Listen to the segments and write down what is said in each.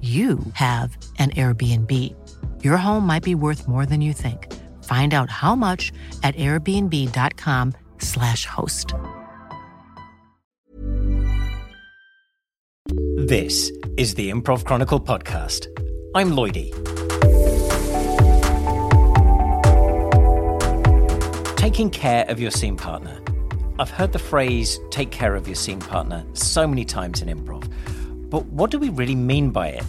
you have an Airbnb. Your home might be worth more than you think. Find out how much at airbnb.com/slash host. This is the Improv Chronicle podcast. I'm Lloydie. Taking care of your scene partner. I've heard the phrase take care of your scene partner so many times in improv. But what do we really mean by it?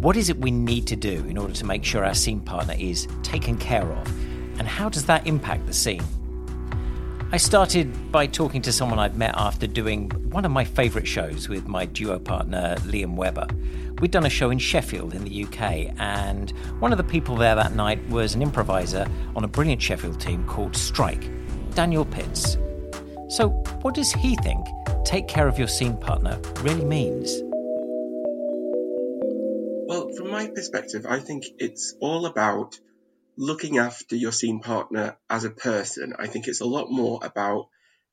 What is it we need to do in order to make sure our scene partner is taken care of? And how does that impact the scene? I started by talking to someone I'd met after doing one of my favourite shows with my duo partner Liam Webber. We'd done a show in Sheffield in the UK, and one of the people there that night was an improviser on a brilliant Sheffield team called Strike, Daniel Pitts. So, what does he think take care of your scene partner really means? My perspective, I think it's all about looking after your scene partner as a person. I think it's a lot more about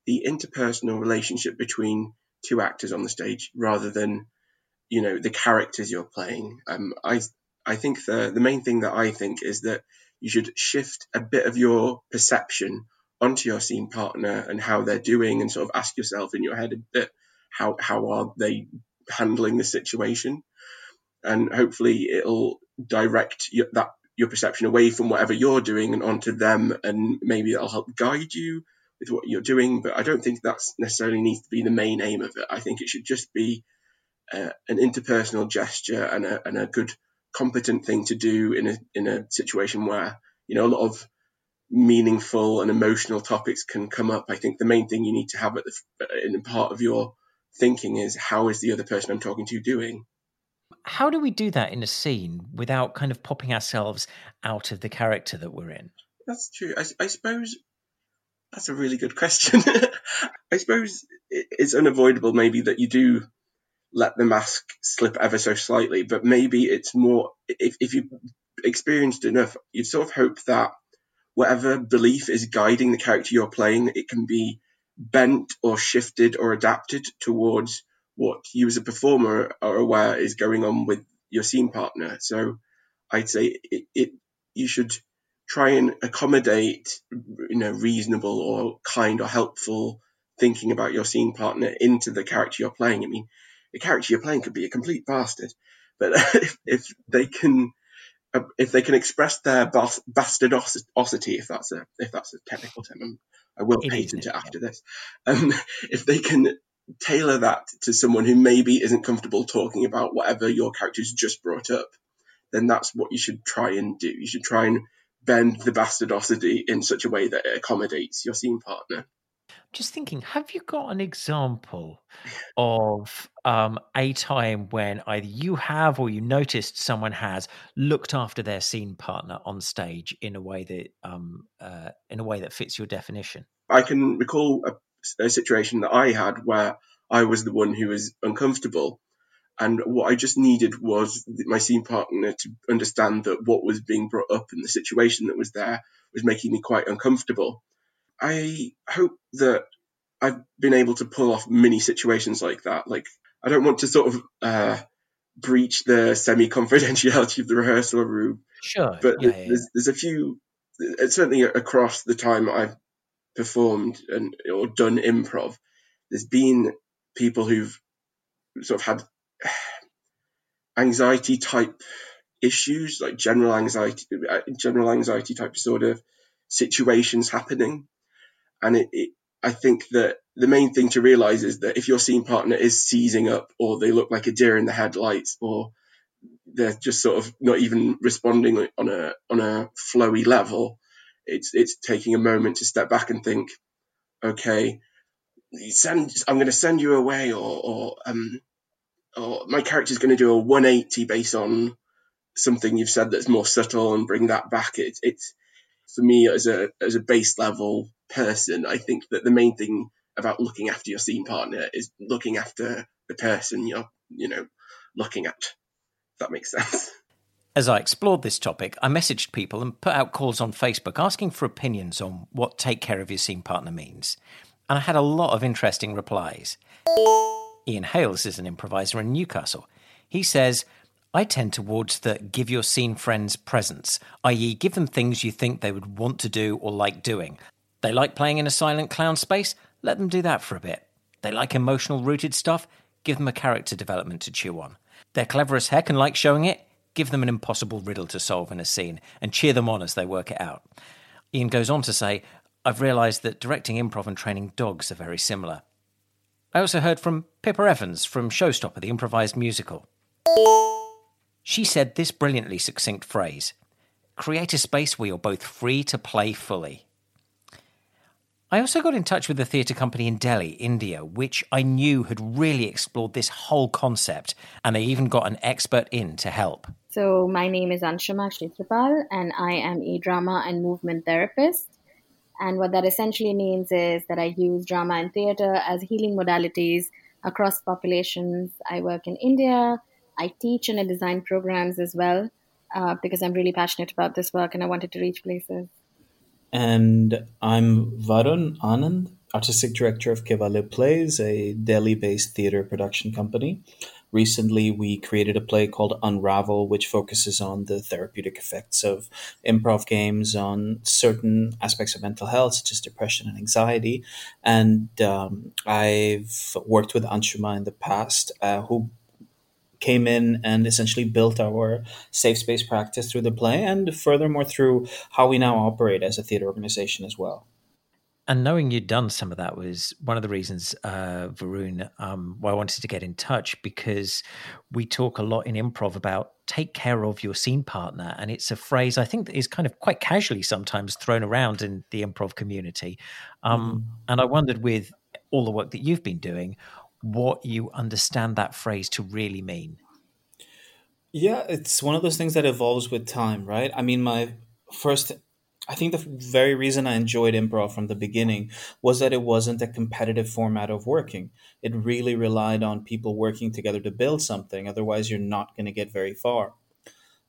the interpersonal relationship between two actors on the stage rather than, you know, the characters you're playing. Um, I I think the the main thing that I think is that you should shift a bit of your perception onto your scene partner and how they're doing, and sort of ask yourself in your head a bit how how are they handling the situation and hopefully it'll direct your, that your perception away from whatever you're doing and onto them, and maybe that'll help guide you with what you're doing. But I don't think that's necessarily needs to be the main aim of it. I think it should just be uh, an interpersonal gesture and a, and a good competent thing to do in a in a situation where you know a lot of meaningful and emotional topics can come up. I think the main thing you need to have at the in part of your thinking is how is the other person I'm talking to doing how do we do that in a scene without kind of popping ourselves out of the character that we're in? That's true. I, I suppose that's a really good question. I suppose it's unavoidable, maybe, that you do let the mask slip ever so slightly, but maybe it's more if, if you've experienced enough, you'd sort of hope that whatever belief is guiding the character you're playing, it can be bent or shifted or adapted towards what you as a performer are aware is going on with your scene partner. So I'd say it, it you should try and accommodate you know reasonable or kind or helpful thinking about your scene partner into the character you're playing. I mean, the character you're playing could be a complete bastard, but if, if they can if they can express their bas- bastardosity, if that's a if that's a technical term, I will it patent it after this. Um, if they can tailor that to someone who maybe isn't comfortable talking about whatever your character's just brought up, then that's what you should try and do. You should try and bend the bastardosity in such a way that it accommodates your scene partner. Just thinking, have you got an example of um, a time when either you have or you noticed someone has looked after their scene partner on stage in a way that um, uh, in a way that fits your definition? I can recall a a situation that I had where I was the one who was uncomfortable. And what I just needed was my scene partner to understand that what was being brought up and the situation that was there was making me quite uncomfortable. I hope that I've been able to pull off many situations like that. Like, I don't want to sort of uh, breach the semi confidentiality of the rehearsal room. Sure. But yeah, there's, yeah. there's a few, certainly across the time I've performed and or done improv, there's been people who've sort of had anxiety type issues, like general anxiety, uh, general anxiety type disorder of situations happening. And it, it, I think that the main thing to realize is that if your scene partner is seizing up or they look like a deer in the headlights or they're just sort of not even responding on a on a flowy level, it's it's taking a moment to step back and think, okay, send I'm going to send you away, or or um, or my character's going to do a 180 based on something you've said that's more subtle and bring that back. It's it's for me as a as a base level person, I think that the main thing about looking after your scene partner is looking after the person you're you know looking at. That makes sense. As I explored this topic, I messaged people and put out calls on Facebook asking for opinions on what take care of your scene partner means. And I had a lot of interesting replies. Ian Hales is an improviser in Newcastle. He says, I tend towards the give your scene friends presents, i.e., give them things you think they would want to do or like doing. They like playing in a silent clown space? Let them do that for a bit. They like emotional rooted stuff? Give them a character development to chew on. They're clever as heck and like showing it? Give them an impossible riddle to solve in a scene and cheer them on as they work it out. Ian goes on to say, I've realised that directing improv and training dogs are very similar. I also heard from Pippa Evans from Showstopper, the improvised musical. She said this brilliantly succinct phrase Create a space where you're both free to play fully. I also got in touch with a theatre company in Delhi, India, which I knew had really explored this whole concept, and they even got an expert in to help. So, my name is Anshuma Kshetrapal, and I am a drama and movement therapist. And what that essentially means is that I use drama and theatre as healing modalities across populations. I work in India, I teach and I design programs as well, uh, because I'm really passionate about this work and I wanted to reach places. And I'm Varoon Anand, Artistic Director of Kaivalya Plays, a Delhi based theater production company. Recently, we created a play called Unravel, which focuses on the therapeutic effects of improv games on certain aspects of mental health, such as depression and anxiety. And um, I've worked with Anshuma in the past, uh, who came in and essentially built our safe space practice through the play and furthermore through how we now operate as a theater organization as well and knowing you'd done some of that was one of the reasons, uh, Varoon, um, why I wanted to get in touch because we talk a lot in improv about take care of your scene partner. And it's a phrase I think that is kind of quite casually sometimes thrown around in the improv community. Um, mm-hmm. And I wondered with all the work that you've been doing, what you understand that phrase to really mean. Yeah, it's one of those things that evolves with time, right? I mean, my first, I think the very reason I enjoyed improv from the beginning was that it wasn't a competitive format of working. It really relied on people working together to build something. Otherwise, you're not going to get very far.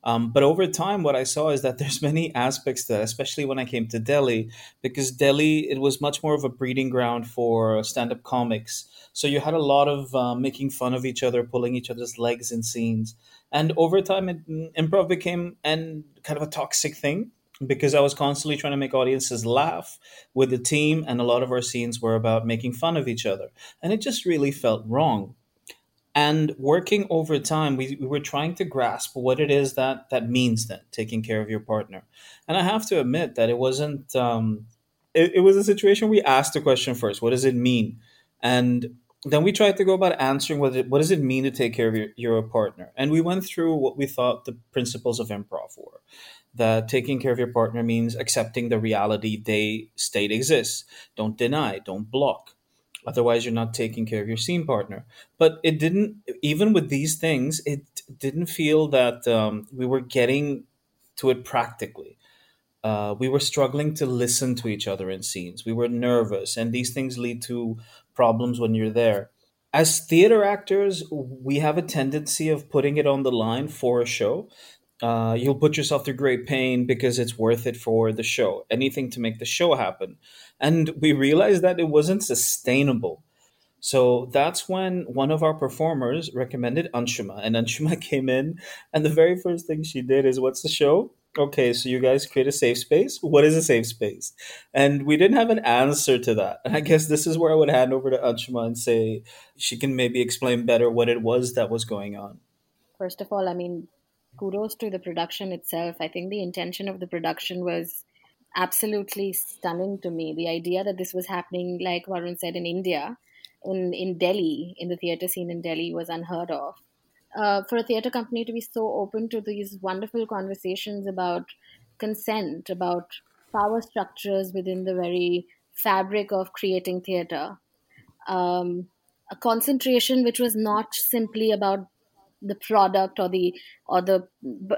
Um, but over time, what I saw is that there's many aspects to that, especially when I came to Delhi, because Delhi it was much more of a breeding ground for stand-up comics. So you had a lot of uh, making fun of each other, pulling each other's legs in scenes, and over time, it, improv became and kind of a toxic thing because I was constantly trying to make audiences laugh with the team, and a lot of our scenes were about making fun of each other, and it just really felt wrong. And working over time we, we were trying to grasp what it is that that means then taking care of your partner. And i have to admit that it wasn't um, it, it was a situation we asked the question first what does it mean? And then we tried to go about answering what, it, what does it mean to take care of your, your partner? And we went through what we thought the principles of improv were that taking care of your partner means accepting the reality they state exists don't deny don't block Otherwise, you're not taking care of your scene partner. But it didn't, even with these things, it didn't feel that um, we were getting to it practically. Uh, we were struggling to listen to each other in scenes. We were nervous, and these things lead to problems when you're there. As theater actors, we have a tendency of putting it on the line for a show. Uh, you'll put yourself through great pain because it's worth it for the show. Anything to make the show happen. And we realized that it wasn't sustainable. So that's when one of our performers recommended Anshuma, and Anshuma came in, and the very first thing she did is, "What's the show?" Okay, so you guys create a safe space. What is a safe space? And we didn't have an answer to that. And I guess this is where I would hand over to Anshuma and say she can maybe explain better what it was that was going on. First of all, I mean, kudos to the production itself. I think the intention of the production was absolutely stunning to me. The idea that this was happening, like Varoon said, in India, in, in Delhi, in the theatre scene in Delhi, was unheard of. Uh, for a theatre company to be so open to these wonderful conversations about consent, about power structures within the very fabric of creating theatre, um, a concentration which was not simply about the product or the or the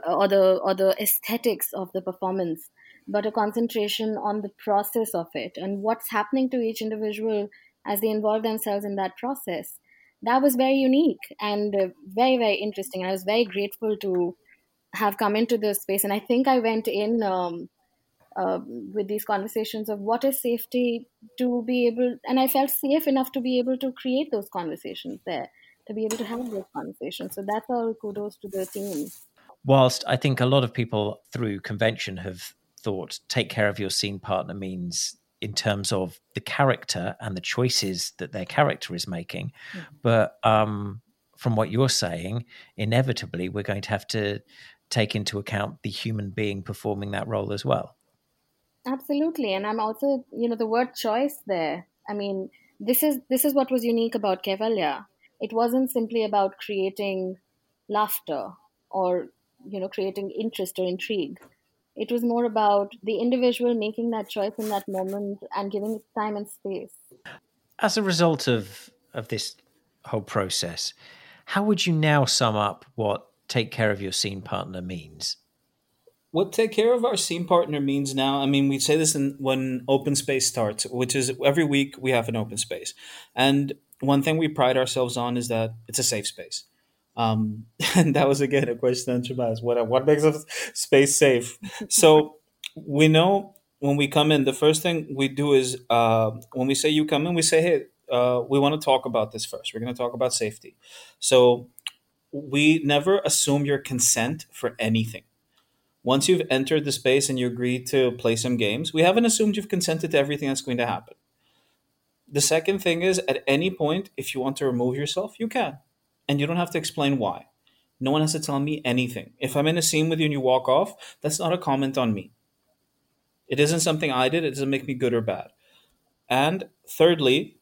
or the or the aesthetics of the performance but a concentration on the process of it and what's happening to each individual as they involve themselves in that process. That was very unique and very very interesting. I was very grateful to have come into this space. And i think i went in um, uh, with these conversations of what is safety to be able and i felt safe enough to be able to create those conversations there to be able to have those conversations. So that's all kudos to the team. Whilst I think a lot of people through convention have thought take care of your scene partner means in terms of the character and the choices that their character is making. Mm-hmm. But um, from what you're saying, inevitably we're going to have to take into account the human being performing that role as well. Absolutely. And I'm also, you know, the word choice there. I mean, this is this is what was unique about Kaivalya it wasn't simply about creating laughter or you know creating interest or intrigue. It was more about the individual making that choice in that moment and giving it time and space. As a result of of this whole process how would you now sum up what take care of your scene partner means? What take care of our scene partner means now i mean we say this in, when open space starts which is every week we have an open space. And one thing we pride ourselves on is that it's a safe space. Um, and that was again a question to ask: what what makes a space safe? so we know when we come in, the first thing we do is uh, when we say you come in, we say, hey, uh, we want to talk about this first. We're going to talk about safety. So we never assume your consent for anything. Once you've entered the space and you agree to play some games, we haven't assumed you've consented to everything that's going to happen. The second thing is at any point, if you want to remove yourself, you can. And you don't have to explain why. No one has to tell me anything. If I'm in a scene with you and you walk off, that's not a comment on me. It isn't something I did, it doesn't make me good or bad. And thirdly,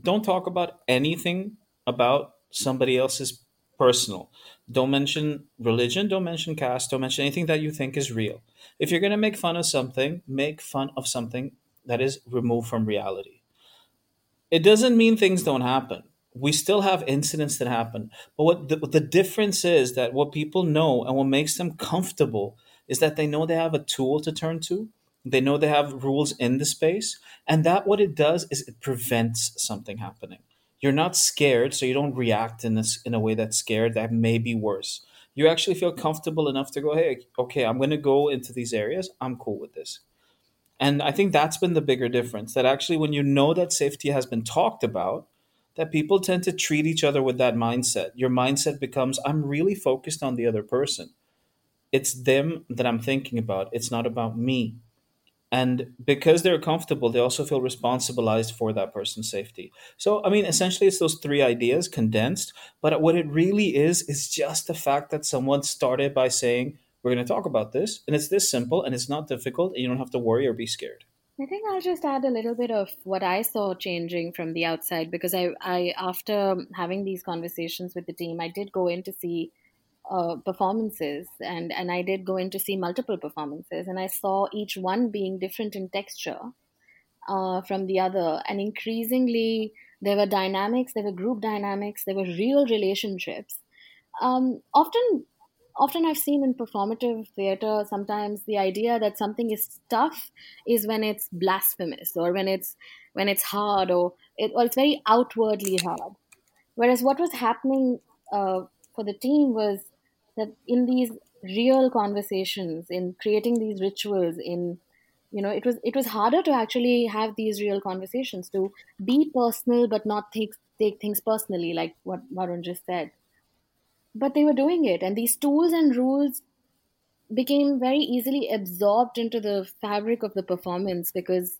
don't talk about anything about somebody else's personal. Don't mention religion, don't mention caste, don't mention anything that you think is real. If you're going to make fun of something, make fun of something that is removed from reality. It doesn't mean things don't happen. We still have incidents that happen. But what the, what the difference is that what people know and what makes them comfortable is that they know they have a tool to turn to. They know they have rules in the space. And that what it does is it prevents something happening. You're not scared, so you don't react in this in a way that's scared that may be worse. You actually feel comfortable enough to go, hey, okay, I'm gonna go into these areas. I'm cool with this. And I think that's been the bigger difference that actually, when you know that safety has been talked about, that people tend to treat each other with that mindset. Your mindset becomes, I'm really focused on the other person. It's them that I'm thinking about, it's not about me. And because they're comfortable, they also feel responsibilized for that person's safety. So, I mean, essentially, it's those three ideas condensed. But what it really is, is just the fact that someone started by saying, we're going to talk about this, and it's this simple and it's not difficult, and you don't have to worry or be scared. I think I'll just add a little bit of what I saw changing from the outside because I, I after having these conversations with the team, I did go in to see uh, performances and, and I did go in to see multiple performances and I saw each one being different in texture uh, from the other. And increasingly, there were dynamics, there were group dynamics, there were real relationships. Um, often often I've seen in performative theater sometimes the idea that something is tough is when it's blasphemous or when it's when it's hard or it or it's very outwardly hard. Whereas what was happening uh, for the team was that in these real conversations, in creating these rituals, in you know it was it was harder to actually have these real conversations to be personal but not take take things personally like what varoon just said but they were doing it. And these tools and rules became very easily absorbed into the fabric of the performance because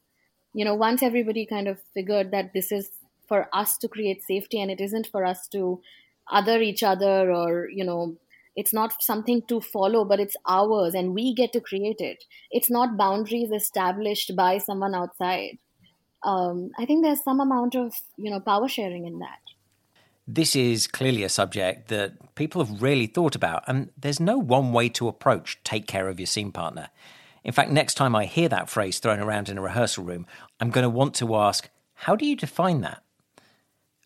you know once everybody kind of figured that this is for us to create safety and it isn't for us to other each other or you know it's not something to follow but it's ours and we get to create it. It's not boundaries established by someone outside. Um, i think there's some amount of you know power sharing in that this is clearly a subject that people have really thought about, and there's no one way to approach take care of your scene partner. In fact, next time I hear that phrase thrown around in a rehearsal room, I'm going to want to ask, how do you define that?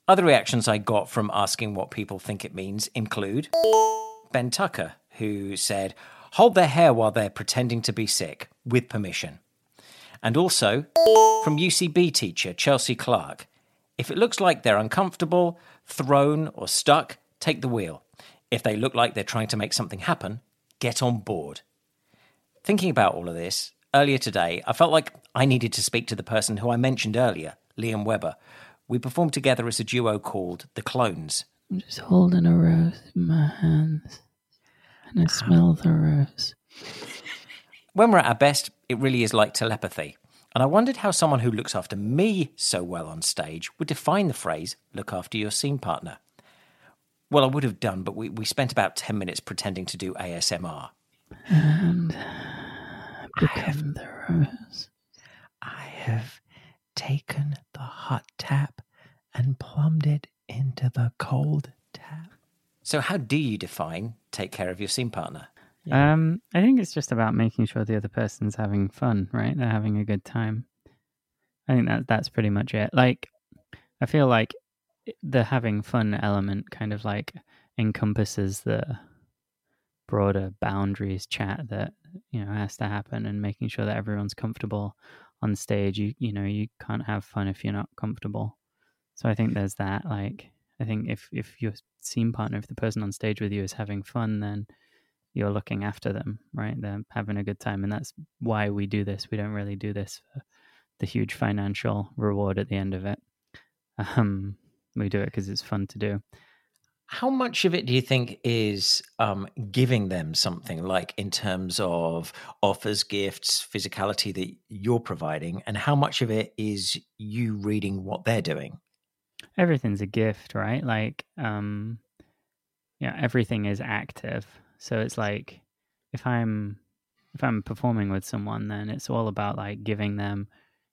Other reactions I got from asking what people think it means include Ben Tucker, who said, hold their hair while they're pretending to be sick, with permission. And also from UCB teacher Chelsea Clark, if it looks like they're uncomfortable, thrown, or stuck, take the wheel. If they look like they're trying to make something happen, get on board. Thinking about all of this, earlier today, I felt like I needed to speak to the person who I mentioned earlier, Liam Webber. We performed together as a duo called The Clones. I'm just holding a rose in my hands, and I smell the rose. When we're at our best, it really is like telepathy. And I wondered how someone who looks after me so well on stage would define the phrase look after your scene partner. Well, I would have done, but we, we spent about 10 minutes pretending to do ASMR. And become the rose. I have taken the hot tap and plumbed it into the cold tap. So, how do you define take care of your scene partner? Um, I think it's just about making sure the other person's having fun, right? They're having a good time. I think that that's pretty much it. Like, I feel like the having fun element kind of like encompasses the broader boundaries chat that you know has to happen, and making sure that everyone's comfortable on stage. You you know you can't have fun if you're not comfortable. So I think there's that. Like, I think if if your scene partner, if the person on stage with you is having fun, then you're looking after them, right? They're having a good time. And that's why we do this. We don't really do this for the huge financial reward at the end of it. Um, we do it because it's fun to do. How much of it do you think is um, giving them something, like in terms of offers, gifts, physicality that you're providing, and how much of it is you reading what they're doing? Everything's a gift, right? Like, um, yeah, everything is active. So it's like if I'm if I'm performing with someone, then it's all about like giving them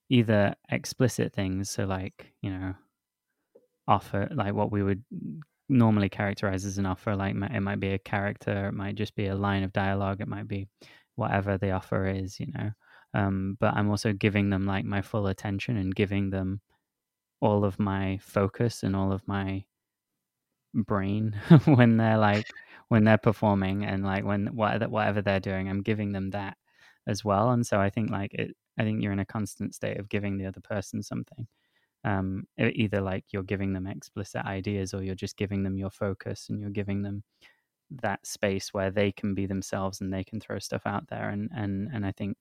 either explicit things, so like you know, offer like what we would normally characterize as an offer. Like it might be a character, it might just be a line of dialogue, it might be whatever the offer is, you know. Um, but I'm also giving them like my full attention and giving them all of my focus and all of my brain when they're like when they're performing and like when whatever they're doing i'm giving them that as well. And so i think like it i think you're in a constant state of giving the other person something. Um either like you're giving them explicit ideas or you're just giving them your focus and you're giving them that space where they can be themselves and they can throw stuff out there. And and and i think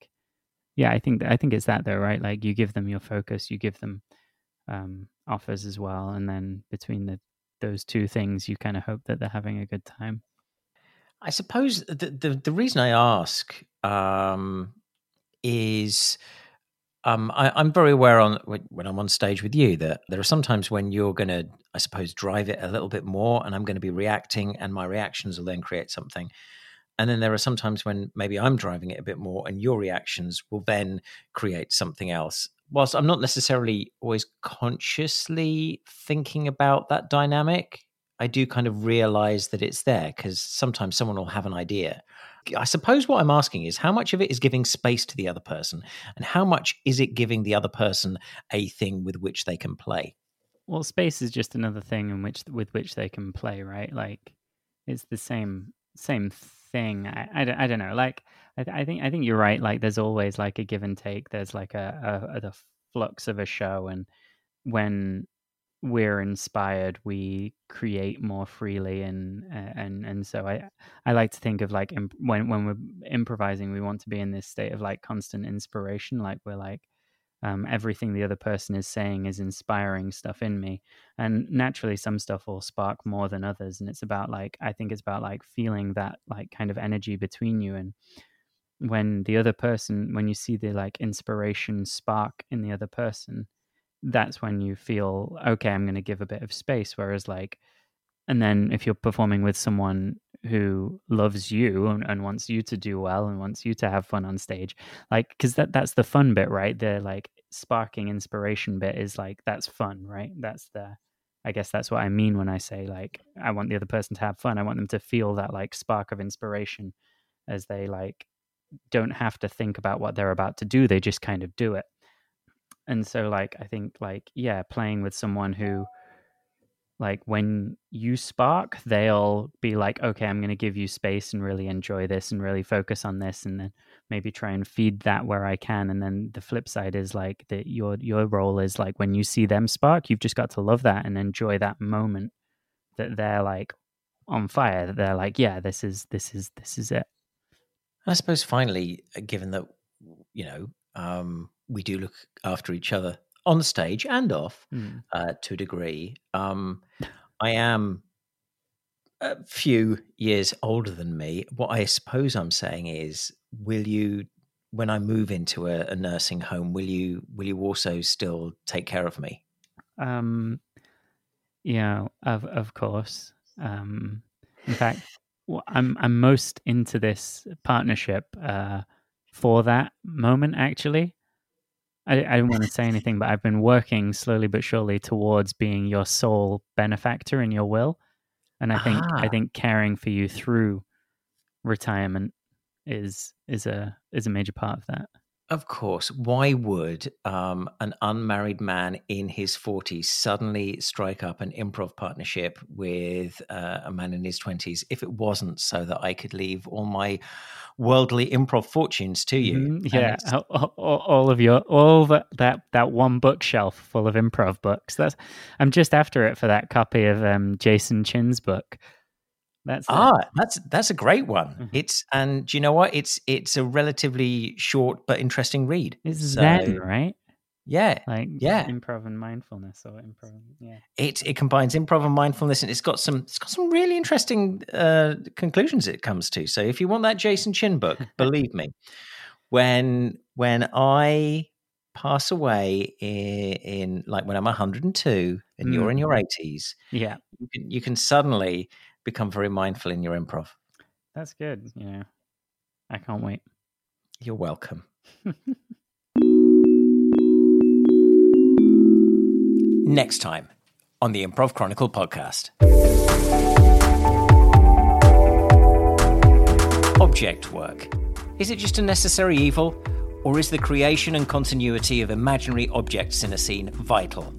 yeah i think i think it's that though right? Like you give them your focus you give them um offers as well. And then between the those two things you kind of hope that they're having a good time I suppose the the, the reason I ask um, is um, I, am very aware on when I'm on stage with you that there are sometimes when you're going to, I suppose, drive it a little bit more, and I'm going to be reacting, and my reactions will then create something. And then there are sometimes when maybe I'm driving it a bit more, and your reactions will then create something else. Whilst I'm not necessarily always consciously thinking about that dynamic, I do kind of realize that it's there because sometimes someone will have an idea. I suppose what I'm asking is how much of it is giving space to the other person and how much is it giving the other person a thing with which they can play? Well, space is just another thing in which with which they can play, right? Like it's the same same thing. I, I, don't, I don't know. Like I, I think I think you're right. Like there's always like a give and take. There's like a, a, a the flux of a show, and when we're inspired, we create more freely, and and and so I I like to think of like imp- when when we're improvising, we want to be in this state of like constant inspiration, like we're like um, everything the other person is saying is inspiring stuff in me, and naturally some stuff will spark more than others, and it's about like I think it's about like feeling that like kind of energy between you and when the other person when you see the like inspiration spark in the other person that's when you feel okay i'm going to give a bit of space whereas like and then if you're performing with someone who loves you and, and wants you to do well and wants you to have fun on stage like because that that's the fun bit right? The like sparking inspiration bit is like that's fun right? That's the i guess that's what i mean when i say like i want the other person to have fun. I want them to feel that like spark of inspiration as they like don't have to think about what they're about to do they just kind of do it and so like i think like yeah playing with someone who like when you spark they'll be like okay i'm going to give you space and really enjoy this and really focus on this and then maybe try and feed that where i can. And then the flip side is like that your your role is like when you see them spark you've just got to love that and enjoy that moment that they're like on fire that they're like yeah this is this is this is it. I suppose finally, uh, given that you know um, we do look after each other on stage and off Mm. uh, to a degree, um, I am a few years older than me. What I suppose I'm saying is, will you, when I move into a, a nursing home, will you will you also still take care of me? Um, yeah, of of course. Um, in fact, I'm I'm most into this partnership uh, for that moment. Actually, I I don't want to say anything, but I've been working slowly but surely towards being your sole benefactor in your will, and I think I Ah. think caring for you through retirement is is a is a major part of that. Of course. Why would um, an unmarried man in his 40s suddenly strike up an improv partnership with uh, a man in his 20s if it wasn't so that I could leave all my worldly improv fortunes to you? Mhm, Yeah, all, all, all of your all that that that one bookshelf full of improv books. That's I'm just after it for that copy of um, Jason Chin's book. That's it. Ah, that's that's a great one. Mhm. It's and do you know what? It's it's a relatively short but interesting read. it's So, Zen, right? Yeah, Like Yeah. improv and mindfulness or improv. Yeah, it it combines improv and mindfulness, and it's got some it's got some really interesting uh, conclusions it comes to. So if you want that Jason Chin book, believe me, when when I pass away in, in like when I'm 102 and you're in Mm. your 80s, yeah, you can, you can suddenly become very mindful in your improv. that's good. You know, I can't wait. You're welcome. Next time on the Improv Chronicle podcast. Object work. Is it just a necessary evil, or is the creation and continuity of imaginary objects in a scene vital?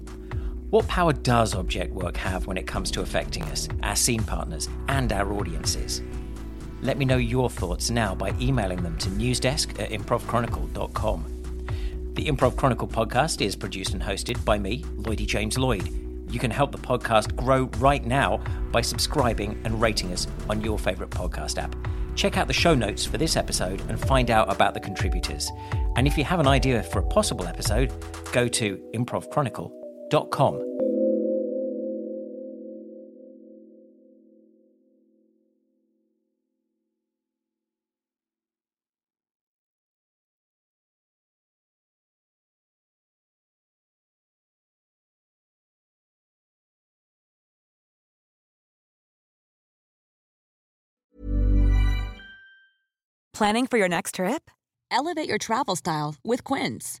What power does object work have when it comes to affecting us, our scene partners, and our audiences? Let me know your thoughts now by emailing them to newsdesk at improvchronicle.com. The Improv Chronicle podcast is produced and hosted by me, Lloydie James Lloyd. You can help the podcast grow right now by subscribing and rating us on your favourite podcast app. Check out the show notes for this episode and find out about the contributors. And if you have an idea for a possible episode, go to improvchronicle.com. Planning for your next trip? Elevate your travel style with Quince.